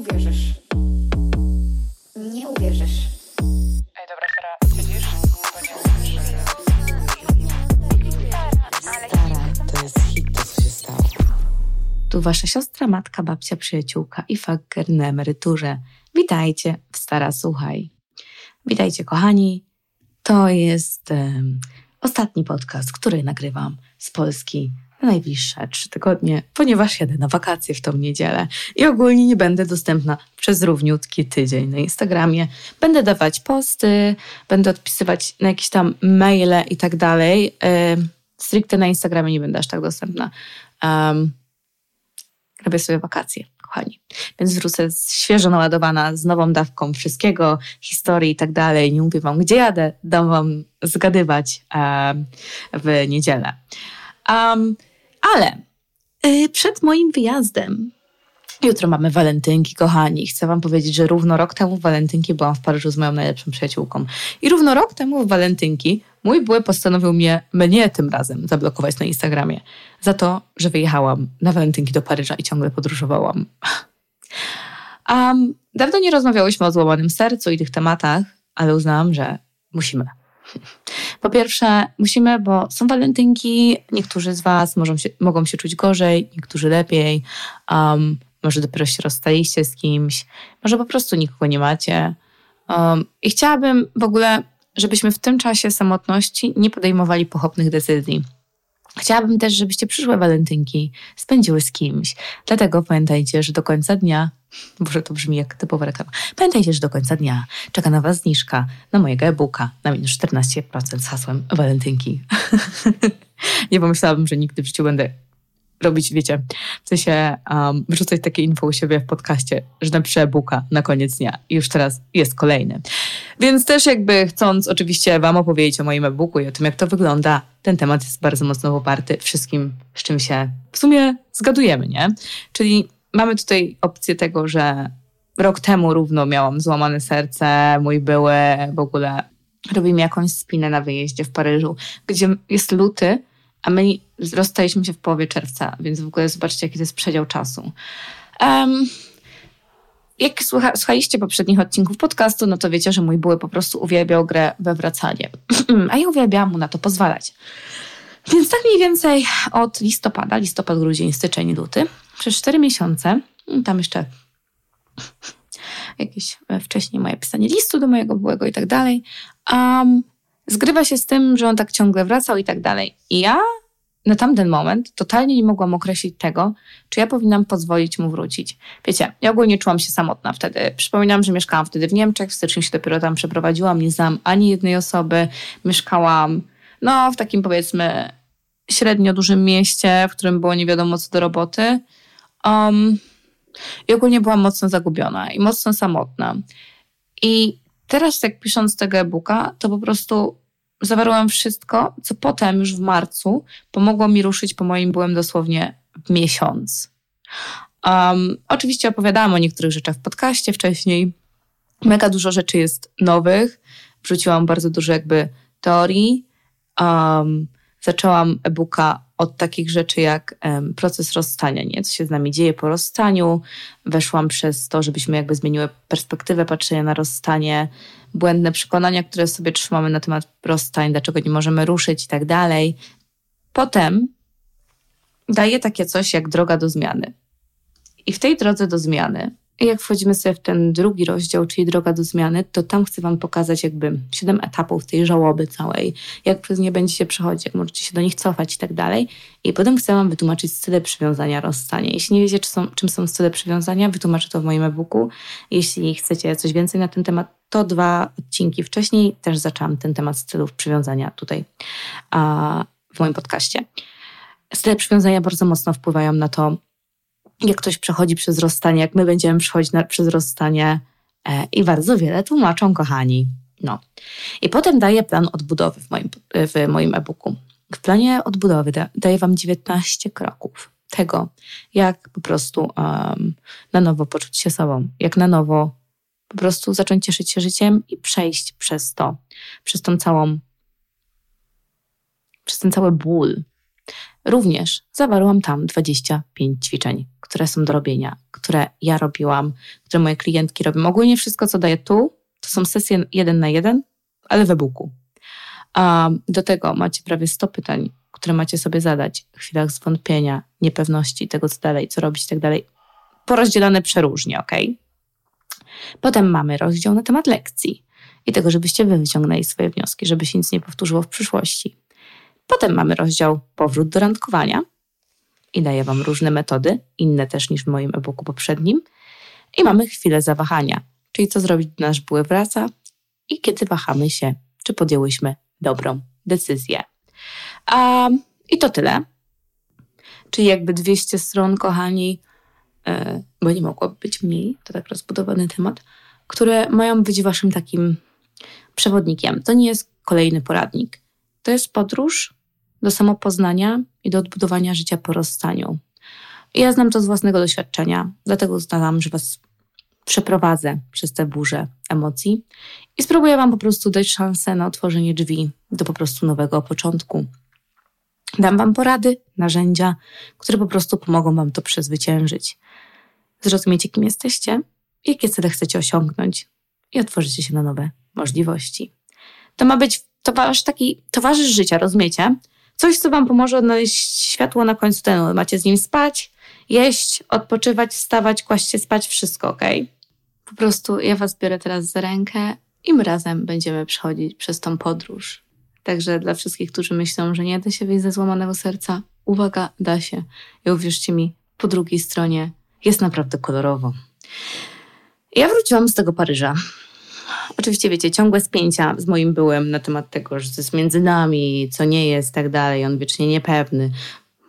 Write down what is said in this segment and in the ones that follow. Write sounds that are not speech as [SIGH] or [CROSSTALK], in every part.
uwierzysz. Nie uwierzysz. Ej, dobra, Sara? Bo nie Stara, to jest hit, to co się stało. Tu wasza siostra, matka, babcia, przyjaciółka i faker na emeryturze. Witajcie w Stara Słuchaj. Witajcie kochani. To jest em, ostatni podcast, który nagrywam z Polski na najbliższe trzy tygodnie, ponieważ jadę na wakacje w tą niedzielę i ogólnie nie będę dostępna przez równiutki tydzień na Instagramie. Będę dawać posty, będę odpisywać na jakieś tam maile i tak dalej. Stricte na Instagramie nie będę aż tak dostępna. Um, robię sobie wakacje, kochani. Więc wrócę świeżo naładowana, z nową dawką wszystkiego, historii i tak dalej. Nie mówię wam, gdzie jadę, dam wam zgadywać em, w niedzielę. Um, ale y, przed moim wyjazdem, jutro mamy walentynki, kochani. Chcę wam powiedzieć, że równo rok temu w walentynki byłam w Paryżu z moją najlepszą przyjaciółką. I równo rok temu w walentynki mój były postanowił mnie, mnie tym razem zablokować na Instagramie za to, że wyjechałam na walentynki do Paryża i ciągle podróżowałam. Um, dawno nie rozmawiałyśmy o złamanym sercu i tych tematach, ale uznałam, że musimy. Po pierwsze, musimy, bo są walentynki, niektórzy z Was mogą się, mogą się czuć gorzej, niektórzy lepiej. Um, może dopiero się rozstaliście z kimś, może po prostu nikogo nie macie. Um, I chciałabym w ogóle, żebyśmy w tym czasie samotności nie podejmowali pochopnych decyzji. Chciałabym też, żebyście przyszłe walentynki spędziły z kimś. Dlatego pamiętajcie, że do końca dnia, może to brzmi jak typowa reklama, pamiętajcie, że do końca dnia czeka na Was zniżka na mojego e-booka na minus 14% z hasłem walentynki. [LAUGHS] Nie pomyślałabym, że nigdy w życiu będę robić, wiecie, w sensie um, wrzucać takie info u siebie w podcaście, że napiszę e-booka na koniec dnia i już teraz jest kolejny. Więc też jakby chcąc oczywiście Wam opowiedzieć o moim e-booku i o tym, jak to wygląda, ten temat jest bardzo mocno poparty wszystkim, z czym się w sumie zgadujemy, nie? Czyli mamy tutaj opcję tego, że rok temu równo miałam złamane serce, mój były w ogóle robimy jakąś spinę na wyjeździe w Paryżu, gdzie jest luty, a my rozstaliśmy się w połowie czerwca, więc w ogóle zobaczcie, jaki to jest przedział czasu. Um, jak słucha, słuchaliście poprzednich odcinków podcastu, no to wiecie, że mój były po prostu uwielbiał grę we wracanie. [CLEARS THROAT] A ja uwielbiałam mu na to pozwalać. Więc tak mniej więcej od listopada, listopad, grudzień, styczeń, luty, przez cztery miesiące, tam jeszcze jakieś e, wcześniej moje pisanie listu do mojego byłego i tak dalej, um, zgrywa się z tym, że on tak ciągle wracał i tak dalej. I ja na tamten moment totalnie nie mogłam określić tego, czy ja powinnam pozwolić mu wrócić. Wiecie, ja ogólnie czułam się samotna wtedy. Przypominam, że mieszkałam wtedy w Niemczech, w styczniu się dopiero tam przeprowadziłam, nie znam ani jednej osoby. Mieszkałam, no, w takim powiedzmy średnio dużym mieście, w którym było nie wiadomo co do roboty. Um, I ogólnie byłam mocno zagubiona i mocno samotna. I teraz, jak pisząc tego e-booka, to po prostu zawarłam wszystko, co potem już w marcu pomogło mi ruszyć po moim byłem dosłownie miesiąc. Um, oczywiście opowiadałam o niektórych rzeczach w podcaście wcześniej. Mega dużo rzeczy jest nowych. Wrzuciłam bardzo dużo jakby teorii. Um, zaczęłam e-booka od takich rzeczy jak um, proces rozstania, nie? Co się z nami dzieje po rozstaniu. Weszłam przez to, żebyśmy jakby zmieniły perspektywę patrzenia na rozstanie, błędne przekonania, które sobie trzymamy na temat rozstań, dlaczego nie możemy ruszyć i tak dalej. Potem daję takie coś jak droga do zmiany. I w tej drodze do zmiany, jak wchodzimy sobie w ten drugi rozdział, czyli droga do zmiany, to tam chcę Wam pokazać jakby siedem etapów tej żałoby całej, jak przez nie będziecie przechodzić, jak możecie się do nich cofać i tak dalej. I potem chcę Wam wytłumaczyć style przywiązania, rozstanie. Jeśli nie wiecie, czy są, czym są style przywiązania, wytłumaczę to w moim e-booku. Jeśli chcecie coś więcej na ten temat, to dwa odcinki wcześniej też zaczęłam ten temat stylów przywiązania tutaj a, w moim podcaście. Style przywiązania bardzo mocno wpływają na to, jak ktoś przechodzi przez rozstanie, jak my będziemy przechodzić na, przez rozstanie e, i bardzo wiele tłumaczą, kochani. No. I potem daję plan odbudowy w moim, w moim e-booku. W planie odbudowy da, daję Wam 19 kroków tego, jak po prostu um, na nowo poczuć się sobą, jak na nowo po prostu zacząć cieszyć się życiem i przejść przez to, przez tą całą, przez ten cały ból. Również zawarłam tam 25 ćwiczeń, które są do robienia, które ja robiłam, które moje klientki robią. Ogólnie wszystko, co daję tu, to są sesje jeden na jeden, ale w e-booku. A do tego macie prawie 100 pytań, które macie sobie zadać w chwilach zwątpienia, niepewności, tego co dalej, co robić i tak dalej. Porozdzielane przeróżnie, ok? Potem mamy rozdział na temat lekcji i tego, żebyście wy wyciągnęli swoje wnioski, żeby się nic nie powtórzyło w przyszłości. Potem mamy rozdział powrót do randkowania i daję wam różne metody, inne też niż w moim e-booku poprzednim. I mamy chwilę zawahania, czyli co zrobić, gdy nasz były wraca i kiedy wahamy się, czy podjęłyśmy dobrą decyzję. Um, I to tyle. Czyli jakby 200 stron, kochani, yy, bo nie mogłoby być mniej, to tak rozbudowany temat, które mają być waszym takim przewodnikiem. To nie jest kolejny poradnik. To jest podróż do samopoznania i do odbudowania życia po rozstaniu. I ja znam to z własnego doświadczenia, dlatego uznałam, że Was przeprowadzę przez tę burzę emocji i spróbuję Wam po prostu dać szansę na otworzenie drzwi do po prostu nowego początku. Dam Wam porady, narzędzia, które po prostu pomogą Wam to przezwyciężyć. Zrozumiecie, kim jesteście, jakie cele chcecie osiągnąć i otworzycie się na nowe możliwości. To ma być to wasz taki towarzysz życia, rozumiecie? Coś, co wam pomoże odnaleźć światło na końcu tunelu. Macie z nim spać, jeść, odpoczywać, wstawać, kłaść się spać, wszystko ok. Po prostu ja was biorę teraz za rękę i my razem będziemy przechodzić przez tą podróż. Także dla wszystkich, którzy myślą, że nie da się wyjść ze złamanego serca, uwaga, da się. I uwierzcie mi, po drugiej stronie jest naprawdę kolorowo. Ja wróciłam z tego Paryża. Oczywiście, wiecie, ciągłe spięcia z moim byłem na temat tego, że to jest między nami, co nie jest, tak dalej. On wiecznie niepewny.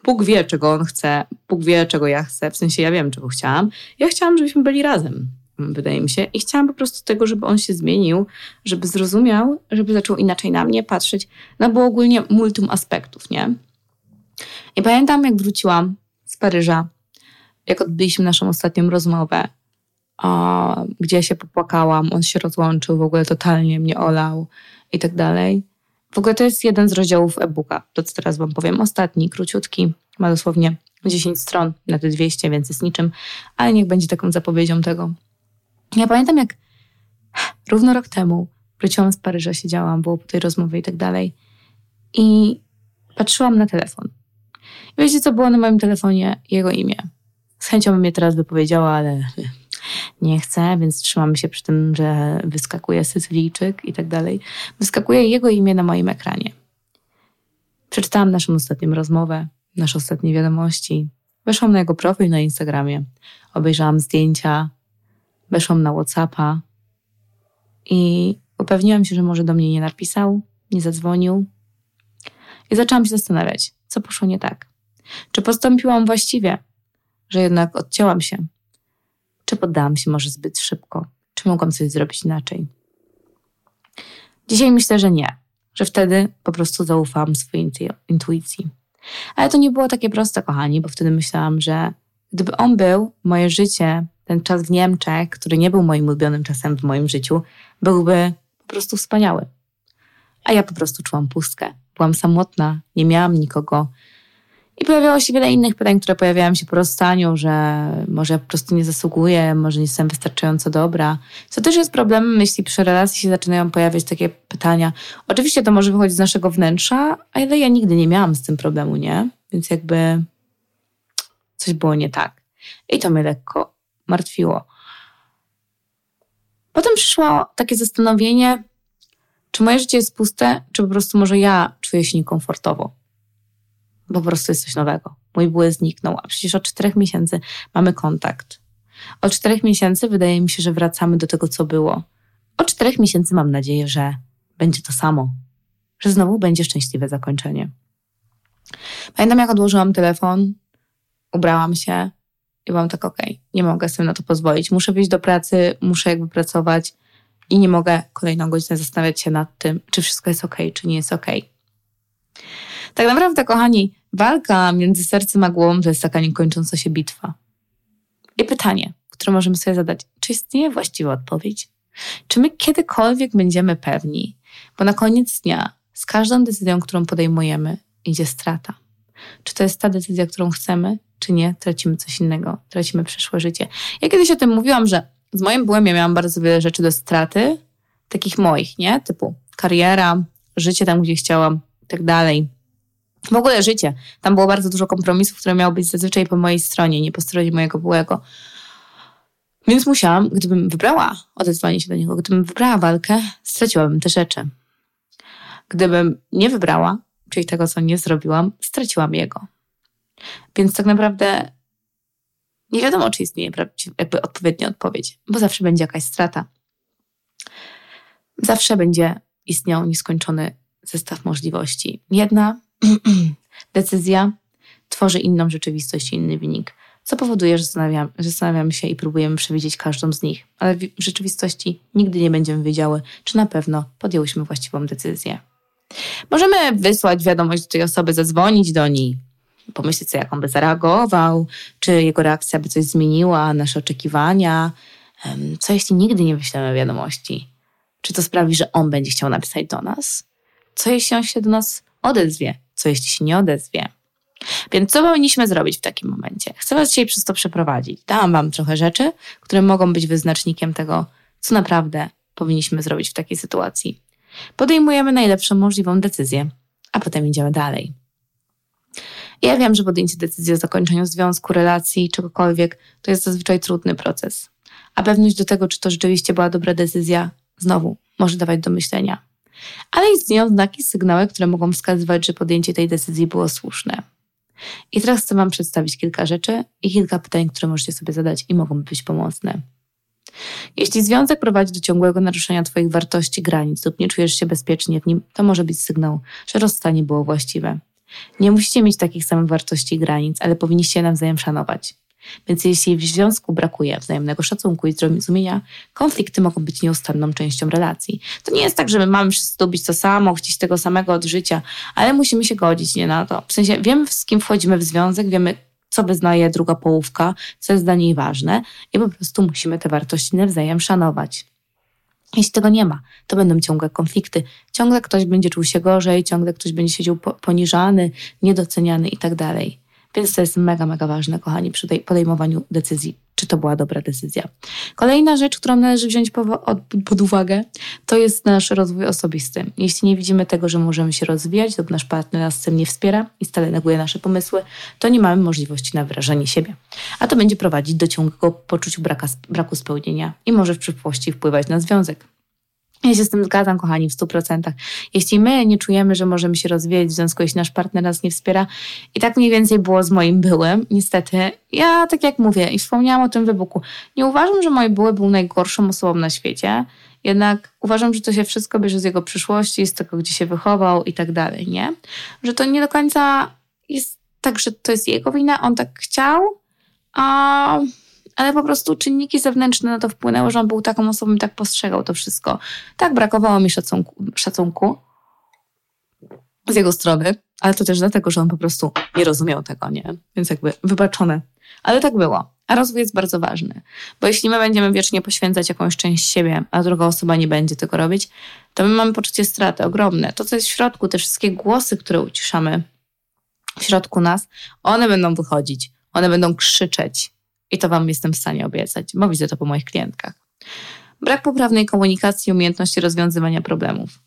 Bóg wie, czego on chce, Bóg wie, czego ja chcę. W sensie ja wiem, czego chciałam. Ja chciałam, żebyśmy byli razem, wydaje mi się. I chciałam po prostu tego, żeby on się zmienił, żeby zrozumiał, żeby zaczął inaczej na mnie patrzeć. No było ogólnie multum aspektów, nie? I pamiętam, jak wróciłam z Paryża, jak odbyliśmy naszą ostatnią rozmowę, a, gdzie się popłakałam, on się rozłączył, w ogóle totalnie mnie olał i tak dalej. W ogóle to jest jeden z rozdziałów e-booka, to co teraz wam powiem, ostatni, króciutki, ma dosłownie 10 stron na te 200, więc jest niczym, ale niech będzie taką zapowiedzią tego. Ja pamiętam, jak równo rok temu wróciłam z Paryża, siedziałam, było po tej rozmowie i tak dalej i patrzyłam na telefon. I wiecie, co było na moim telefonie? Jego imię. Z chęcią bym je teraz wypowiedziała, ale nie chcę, więc trzymamy się przy tym, że wyskakuje Sycylijczyk i tak dalej. Wyskakuje jego imię na moim ekranie. Przeczytałam naszą ostatnią rozmowę, nasze ostatnie wiadomości. Weszłam na jego profil na Instagramie, obejrzałam zdjęcia, weszłam na Whatsappa i upewniłam się, że może do mnie nie napisał, nie zadzwonił. I zaczęłam się zastanawiać, co poszło nie tak. Czy postąpiłam właściwie, że jednak odcięłam się czy poddałam się może zbyt szybko? Czy mogłam coś zrobić inaczej? Dzisiaj myślę, że nie, że wtedy po prostu zaufałam swojej intuicji. Ale to nie było takie proste, kochani, bo wtedy myślałam, że gdyby on był, moje życie, ten czas w Niemczech, który nie był moim ulubionym czasem w moim życiu, byłby po prostu wspaniały. A ja po prostu czułam pustkę. Byłam samotna, nie miałam nikogo, i pojawiało się wiele innych pytań, które pojawiają się po rozstaniu, że może ja po prostu nie zasługuję, może nie jestem wystarczająco dobra. Co też jest problemem, jeśli przy relacji się zaczynają pojawiać takie pytania. Oczywiście to może wychodzić z naszego wnętrza, ale ja nigdy nie miałam z tym problemu, nie? Więc jakby coś było nie tak. I to mnie lekko martwiło. Potem przyszło takie zastanowienie, czy moje życie jest puste, czy po prostu może ja czuję się niekomfortowo bo po prostu jest coś nowego. Mój były zniknął, a przecież od czterech miesięcy mamy kontakt. Od czterech miesięcy wydaje mi się, że wracamy do tego, co było. Od czterech miesięcy mam nadzieję, że będzie to samo, że znowu będzie szczęśliwe zakończenie. Pamiętam, jak odłożyłam telefon, ubrałam się i byłam tak, okej, okay, nie mogę sobie na to pozwolić. Muszę wyjść do pracy, muszę jakby pracować i nie mogę kolejną godzinę zastanawiać się nad tym, czy wszystko jest okej, okay, czy nie jest okej. Okay. Tak naprawdę, kochani, walka między sercem a głową to jest taka niekończąca się bitwa. I pytanie, które możemy sobie zadać, czy istnieje właściwa odpowiedź? Czy my kiedykolwiek będziemy pewni? Bo na koniec dnia z każdą decyzją, którą podejmujemy, idzie strata. Czy to jest ta decyzja, którą chcemy, czy nie, tracimy coś innego, tracimy przyszłe życie. Ja kiedyś o tym mówiłam, że z moim byłem ja miałam bardzo wiele rzeczy do straty, takich moich, nie? Typu kariera, życie tam, gdzie chciałam tak dalej. W ogóle życie. Tam było bardzo dużo kompromisów, które miały być zazwyczaj po mojej stronie, nie po stronie mojego byłego. Więc musiałam, gdybym wybrała odezwanie się do niego, gdybym wybrała walkę, straciłabym te rzeczy. Gdybym nie wybrała, czyli tego, co nie zrobiłam, straciłam jego. Więc tak naprawdę nie wiadomo, czy istnieje jakby odpowiednia odpowiedź, bo zawsze będzie jakaś strata. Zawsze będzie istniał nieskończony zestaw możliwości. Jedna [CLEARS THROAT] decyzja tworzy inną rzeczywistość i inny wynik, co powoduje, że zastanawiam, zastanawiamy się i próbujemy przewidzieć każdą z nich, ale w rzeczywistości nigdy nie będziemy wiedziały, czy na pewno podjęłyśmy właściwą decyzję. Możemy wysłać wiadomość do tej osoby, zadzwonić do niej, pomyśleć sobie, jak on by zareagował, czy jego reakcja by coś zmieniła, nasze oczekiwania. Co jeśli nigdy nie wyślemy wiadomości? Czy to sprawi, że on będzie chciał napisać do nas? Co jeśli on się do nas odezwie? Co jeśli się nie odezwie? Więc co powinniśmy zrobić w takim momencie? Chcę Was dzisiaj przez to przeprowadzić. Dałam Wam trochę rzeczy, które mogą być wyznacznikiem tego, co naprawdę powinniśmy zrobić w takiej sytuacji. Podejmujemy najlepszą możliwą decyzję, a potem idziemy dalej. Ja wiem, że podjęcie decyzji o zakończeniu związku, relacji, czegokolwiek, to jest zazwyczaj trudny proces. A pewność do tego, czy to rzeczywiście była dobra decyzja, znowu może dawać do myślenia. Ale istnieją znaki, sygnały, które mogą wskazywać, że podjęcie tej decyzji było słuszne. I teraz chcę Wam przedstawić kilka rzeczy i kilka pytań, które możecie sobie zadać i mogą być pomocne. Jeśli związek prowadzi do ciągłego naruszenia Twoich wartości, granic lub nie czujesz się bezpiecznie w nim, to może być sygnał, że rozstanie było właściwe. Nie musicie mieć takich samych wartości i granic, ale powinniście je nawzajem szanować. Więc jeśli w związku brakuje wzajemnego szacunku i zrozumienia, konflikty mogą być nieustanną częścią relacji. To nie jest tak, że my mamy wszyscy lubić to samo, chcieć tego samego od życia, ale musimy się godzić nie na to. W sensie wiemy, z kim wchodzimy w związek, wiemy, co wyznaje druga połówka, co jest dla niej ważne i po prostu musimy te wartości nawzajem szanować. Jeśli tego nie ma, to będą ciągłe konflikty. Ciągle ktoś będzie czuł się gorzej, ciągle ktoś będzie siedział poniżany, niedoceniany i tak. Więc to jest mega, mega ważne, kochani, przy podejmowaniu decyzji, czy to była dobra decyzja. Kolejna rzecz, którą należy wziąć pod uwagę, to jest nasz rozwój osobisty. Jeśli nie widzimy tego, że możemy się rozwijać lub nasz partner nas z tym nie wspiera i stale neguje nasze pomysły, to nie mamy możliwości na wyrażenie siebie. A to będzie prowadzić do ciągłego poczucia braku spełnienia i może w przyszłości wpływać na związek. Ja się z tym zgadzam, kochani, w 100%. Jeśli my nie czujemy, że możemy się rozwijać w związku, jeśli nasz partner nas nie wspiera, i tak mniej więcej było z moim byłem, niestety. Ja, tak jak mówię, i wspomniałam o tym wybuchu, nie uważam, że mój były był najgorszą osobą na świecie, jednak uważam, że to się wszystko bierze z jego przyszłości, z tego, gdzie się wychował i tak dalej, nie? Że to nie do końca jest tak, że to jest jego wina, on tak chciał, a ale po prostu czynniki zewnętrzne na to wpłynęły, że on był taką osobą tak postrzegał to wszystko. Tak, brakowało mi szacunku, szacunku z jego strony, ale to też dlatego, że on po prostu nie rozumiał tego, nie? Więc jakby wybaczone. Ale tak było. A rozwój jest bardzo ważny, bo jeśli my będziemy wiecznie poświęcać jakąś część siebie, a druga osoba nie będzie tego robić, to my mamy poczucie straty ogromne. To, co jest w środku, te wszystkie głosy, które uciszamy w środku nas, one będą wychodzić, one będą krzyczeć, i to Wam jestem w stanie obiecać, bo widzę to po moich klientkach. Brak poprawnej komunikacji umiejętności rozwiązywania problemów.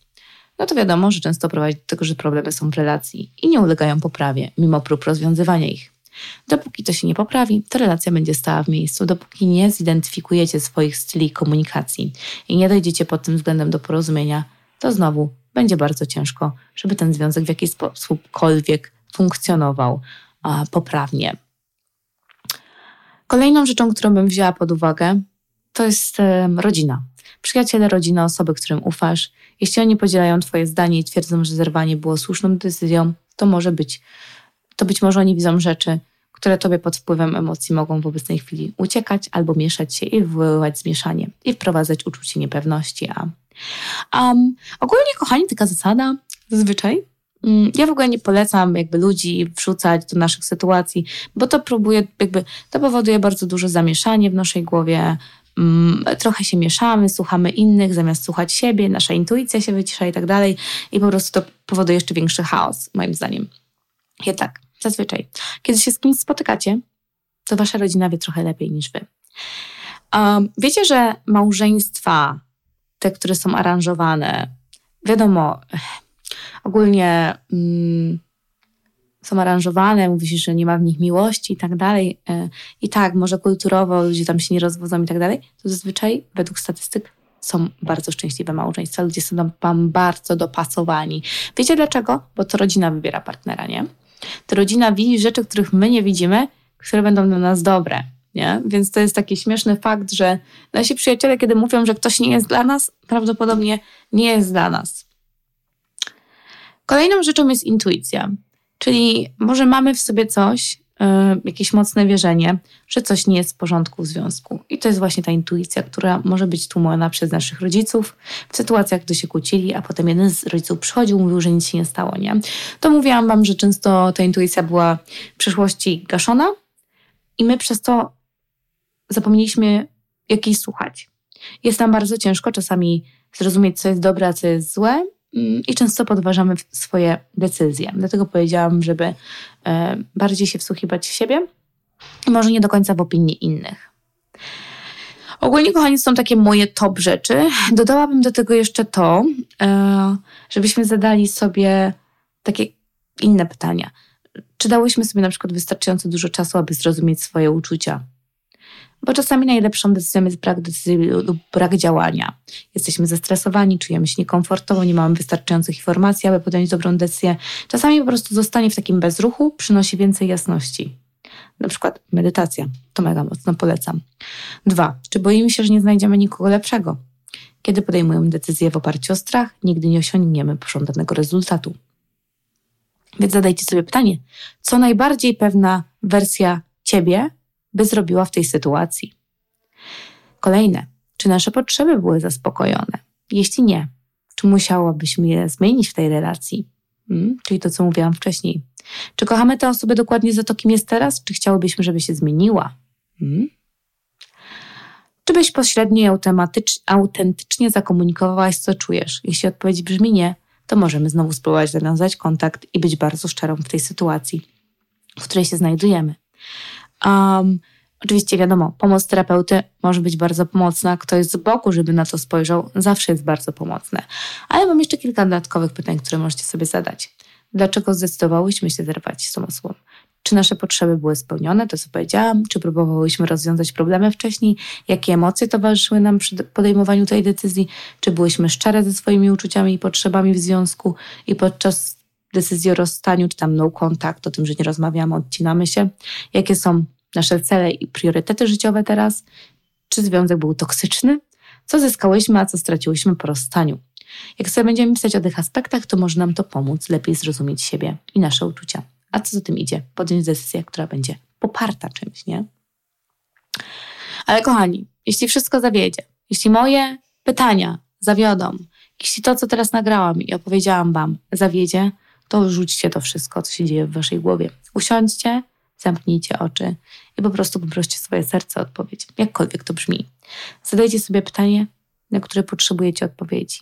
No to wiadomo, że często prowadzi do tego, że problemy są w relacji i nie ulegają poprawie, mimo prób rozwiązywania ich. Dopóki to się nie poprawi, to relacja będzie stała w miejscu, dopóki nie zidentyfikujecie swoich styli komunikacji i nie dojdziecie pod tym względem do porozumienia, to znowu będzie bardzo ciężko, żeby ten związek w jakiś sposób funkcjonował a, poprawnie. Kolejną rzeczą, którą bym wzięła pod uwagę, to jest rodzina. Przyjaciele, rodzina, osoby, którym ufasz. Jeśli oni podzielają Twoje zdanie i twierdzą, że zerwanie było słuszną decyzją, to może być, to być może oni widzą rzeczy, które Tobie pod wpływem emocji mogą w obecnej chwili uciekać albo mieszać się i wywoływać zmieszanie i wprowadzać uczucie niepewności. A um, ogólnie, kochani, taka zasada zazwyczaj ja w ogóle nie polecam jakby ludzi wrzucać do naszych sytuacji, bo to próbuje, jakby, to powoduje bardzo duże zamieszanie w naszej głowie. Mm, trochę się mieszamy, słuchamy innych zamiast słuchać siebie, nasza intuicja się wycisza i tak dalej, i po prostu to powoduje jeszcze większy chaos, moim zdaniem. Jednak Zazwyczaj. Kiedy się z kimś spotykacie, to wasza rodzina wie trochę lepiej niż wy. Um, wiecie, że małżeństwa, te, które są aranżowane, wiadomo, ogólnie mm, są aranżowane, mówi się, że nie ma w nich miłości i tak dalej. E, I tak, może kulturowo ludzie tam się nie rozwodzą i tak dalej, to zazwyczaj według statystyk są bardzo szczęśliwe małżeństwa. Ludzie są tam bardzo dopasowani. Wiecie dlaczego? Bo to rodzina wybiera partnera, nie? To rodzina widzi rzeczy, których my nie widzimy, które będą dla nas dobre. Nie? Więc to jest taki śmieszny fakt, że nasi przyjaciele, kiedy mówią, że ktoś nie jest dla nas, prawdopodobnie nie jest dla nas. Kolejną rzeczą jest intuicja, czyli może mamy w sobie coś, yy, jakieś mocne wierzenie, że coś nie jest w porządku w związku. I to jest właśnie ta intuicja, która może być tłumaczona przez naszych rodziców w sytuacjach, gdy się kłócili, a potem jeden z rodziców przychodził, mówił, że nic się nie stało. Nie? To mówiłam Wam, że często ta intuicja była w przeszłości gaszona i my przez to zapomnieliśmy, jak jej słuchać. Jest nam bardzo ciężko czasami zrozumieć, co jest dobre, a co jest złe, i często podważamy swoje decyzje. Dlatego powiedziałam, żeby e, bardziej się wsłuchiwać w siebie może nie do końca w opinie innych. Ogólnie, kochani, są takie moje top rzeczy. Dodałabym do tego jeszcze to, e, żebyśmy zadali sobie takie inne pytania. Czy dałyśmy sobie na przykład wystarczająco dużo czasu, aby zrozumieć swoje uczucia? Bo czasami najlepszą decyzją jest brak decyzji lub brak działania. Jesteśmy zestresowani, czujemy się niekomfortowo, nie mamy wystarczających informacji, aby podjąć dobrą decyzję. Czasami po prostu zostanie w takim bezruchu przynosi więcej jasności. Na przykład medytacja. To mega mocno polecam. Dwa. Czy boimy się, że nie znajdziemy nikogo lepszego? Kiedy podejmujemy decyzję w oparciu o strach, nigdy nie osiągniemy pożądanego rezultatu. Więc zadajcie sobie pytanie, co najbardziej pewna wersja ciebie by zrobiła w tej sytuacji? Kolejne, czy nasze potrzeby były zaspokojone? Jeśli nie, czy musiałabyśmy je zmienić w tej relacji? Hmm? Czyli to, co mówiłam wcześniej. Czy kochamy tę osobę dokładnie za to, kim jest teraz, czy chciałybyśmy, żeby się zmieniła? Hmm? Czy byś pośrednio i autentycznie zakomunikowałaś, co czujesz? Jeśli odpowiedź brzmi nie, to możemy znowu spróbować nawiązać kontakt i być bardzo szczerą w tej sytuacji, w której się znajdujemy. Um, oczywiście wiadomo, pomoc terapeuty może być bardzo pomocna. Ktoś z boku, żeby na to spojrzał, zawsze jest bardzo pomocne. Ale mam jeszcze kilka dodatkowych pytań, które możecie sobie zadać. Dlaczego zdecydowałyśmy się zerwać z tą osobą? Czy nasze potrzeby były spełnione, to co powiedziałam? Czy próbowałyśmy rozwiązać problemy wcześniej? Jakie emocje towarzyszyły nam przy podejmowaniu tej decyzji? Czy byłyśmy szczere ze swoimi uczuciami i potrzebami w związku i podczas decyzji o rozstaniu, czy tam no contact, o tym, że nie rozmawiamy, odcinamy się? Jakie są nasze cele i priorytety życiowe teraz? Czy związek był toksyczny? Co zyskałyśmy, a co straciłyśmy po rozstaniu? Jak sobie będziemy pisać o tych aspektach, to może nam to pomóc lepiej zrozumieć siebie i nasze uczucia. A co za tym idzie? Podjąć decyzję, która będzie poparta czymś, nie? Ale kochani, jeśli wszystko zawiedzie, jeśli moje pytania zawiodą, jeśli to, co teraz nagrałam i opowiedziałam Wam, zawiedzie, to rzućcie to wszystko, co się dzieje w Waszej głowie. Usiądźcie, zamknijcie oczy i po prostu poproście swoje serce o odpowiedź, jakkolwiek to brzmi. Zadajcie sobie pytanie, na które potrzebujecie odpowiedzi.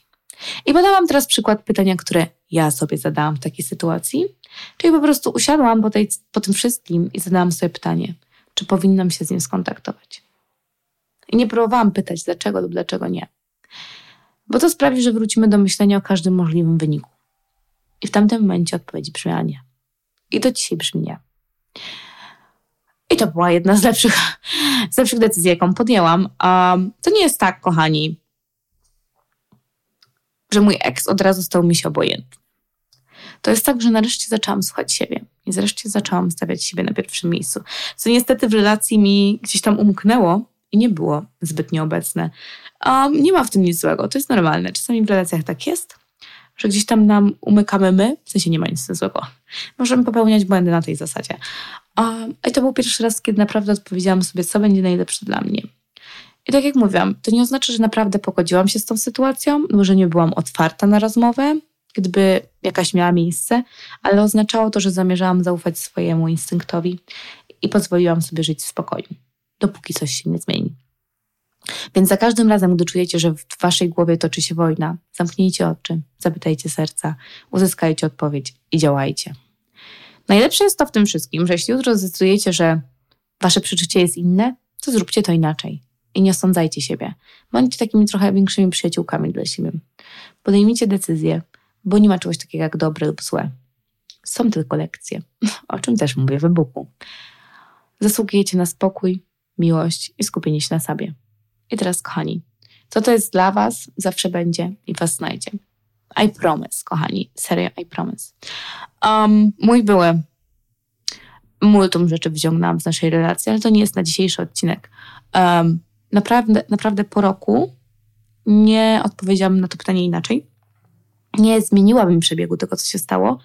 I podałam teraz przykład pytania, które ja sobie zadałam w takiej sytuacji. Czyli po prostu usiadłam po, tej, po tym wszystkim i zadałam sobie pytanie, czy powinnam się z nim skontaktować. I nie próbowałam pytać, dlaczego lub dlaczego nie. Bo to sprawi, że wrócimy do myślenia o każdym możliwym wyniku. I w tamtym momencie odpowiedź brzmiała nie. I do dzisiaj brzmi nie. I to była jedna z lepszych, z lepszych decyzji, jaką podjęłam. Um, to nie jest tak, kochani, że mój ex od razu stał mi się obojętny. To jest tak, że nareszcie zaczęłam słuchać siebie i wreszcie zaczęłam stawiać siebie na pierwszym miejscu. Co niestety w relacji mi gdzieś tam umknęło i nie było zbytnio obecne. Um, nie ma w tym nic złego, to jest normalne. Czasami w relacjach tak jest, że gdzieś tam nam umykamy my, w sensie nie ma nic złego. Możemy popełniać błędy na tej zasadzie. I to był pierwszy raz, kiedy naprawdę odpowiedziałam sobie, co będzie najlepsze dla mnie. I tak jak mówiłam, to nie oznacza, że naprawdę pogodziłam się z tą sytuacją, że nie byłam otwarta na rozmowę, gdyby jakaś miała miejsce, ale oznaczało to, że zamierzałam zaufać swojemu instynktowi i pozwoliłam sobie żyć w spokoju, dopóki coś się nie zmieni. Więc za każdym razem, gdy czujecie, że w waszej głowie toczy się wojna, zamknijcie oczy, zapytajcie serca, uzyskajcie odpowiedź i działajcie. Najlepsze jest to w tym wszystkim, że jeśli jutro zdecydujecie, że wasze przeczucie jest inne, to zróbcie to inaczej. I nie osądzajcie siebie. Bądźcie takimi trochę większymi przyjaciółkami dla siebie. Podejmijcie decyzję, bo nie ma czegoś takiego jak dobre lub złe. Są tylko lekcje, o czym też mówię w e-booku. Zasługujecie na spokój, miłość i skupienie się na sobie. I teraz, kochani, co to jest dla Was, zawsze będzie i Was znajdzie. I promise, kochani, serio, I promise. Um, mój były multum rzeczy wyciągnęłam z naszej relacji, ale to nie jest na dzisiejszy odcinek. Um, naprawdę, naprawdę po roku nie odpowiedziałam na to pytanie inaczej. Nie zmieniłabym przebiegu tego, co się stało.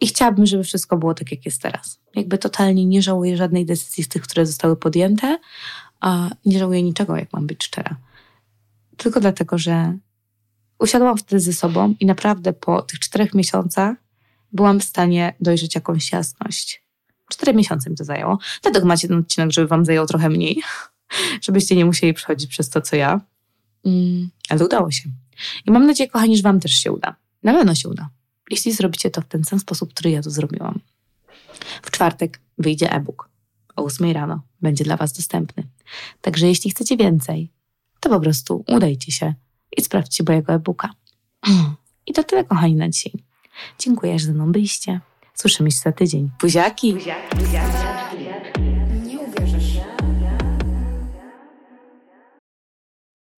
I chciałabym, żeby wszystko było tak, jak jest teraz. Jakby totalnie nie żałuję żadnej decyzji z tych, które zostały podjęte, a nie żałuję niczego, jak mam być szczera. Tylko dlatego, że usiadłam wtedy ze sobą i naprawdę po tych czterech miesiącach byłam w stanie dojrzeć jakąś jasność. Cztery miesiące mi to zajęło. Dlatego macie ten odcinek, żeby wam zajęło trochę mniej, [LAUGHS] żebyście nie musieli przechodzić przez to, co ja. Mm, ale udało się. I mam nadzieję, kochani, że wam też się uda. Na pewno się uda. Jeśli zrobicie to w ten sam sposób, który ja to zrobiłam. W czwartek wyjdzie e-book. O 8 rano będzie dla was dostępny. Także jeśli chcecie więcej, to po prostu udajcie się i sprawdźcie mojego e-booka. [CLEARS THROAT] I to tyle, kochani, na dzisiaj. Dziękuję, że ze mną byliście. Słyszymy się za tydzień. Buziaki! Buziaki.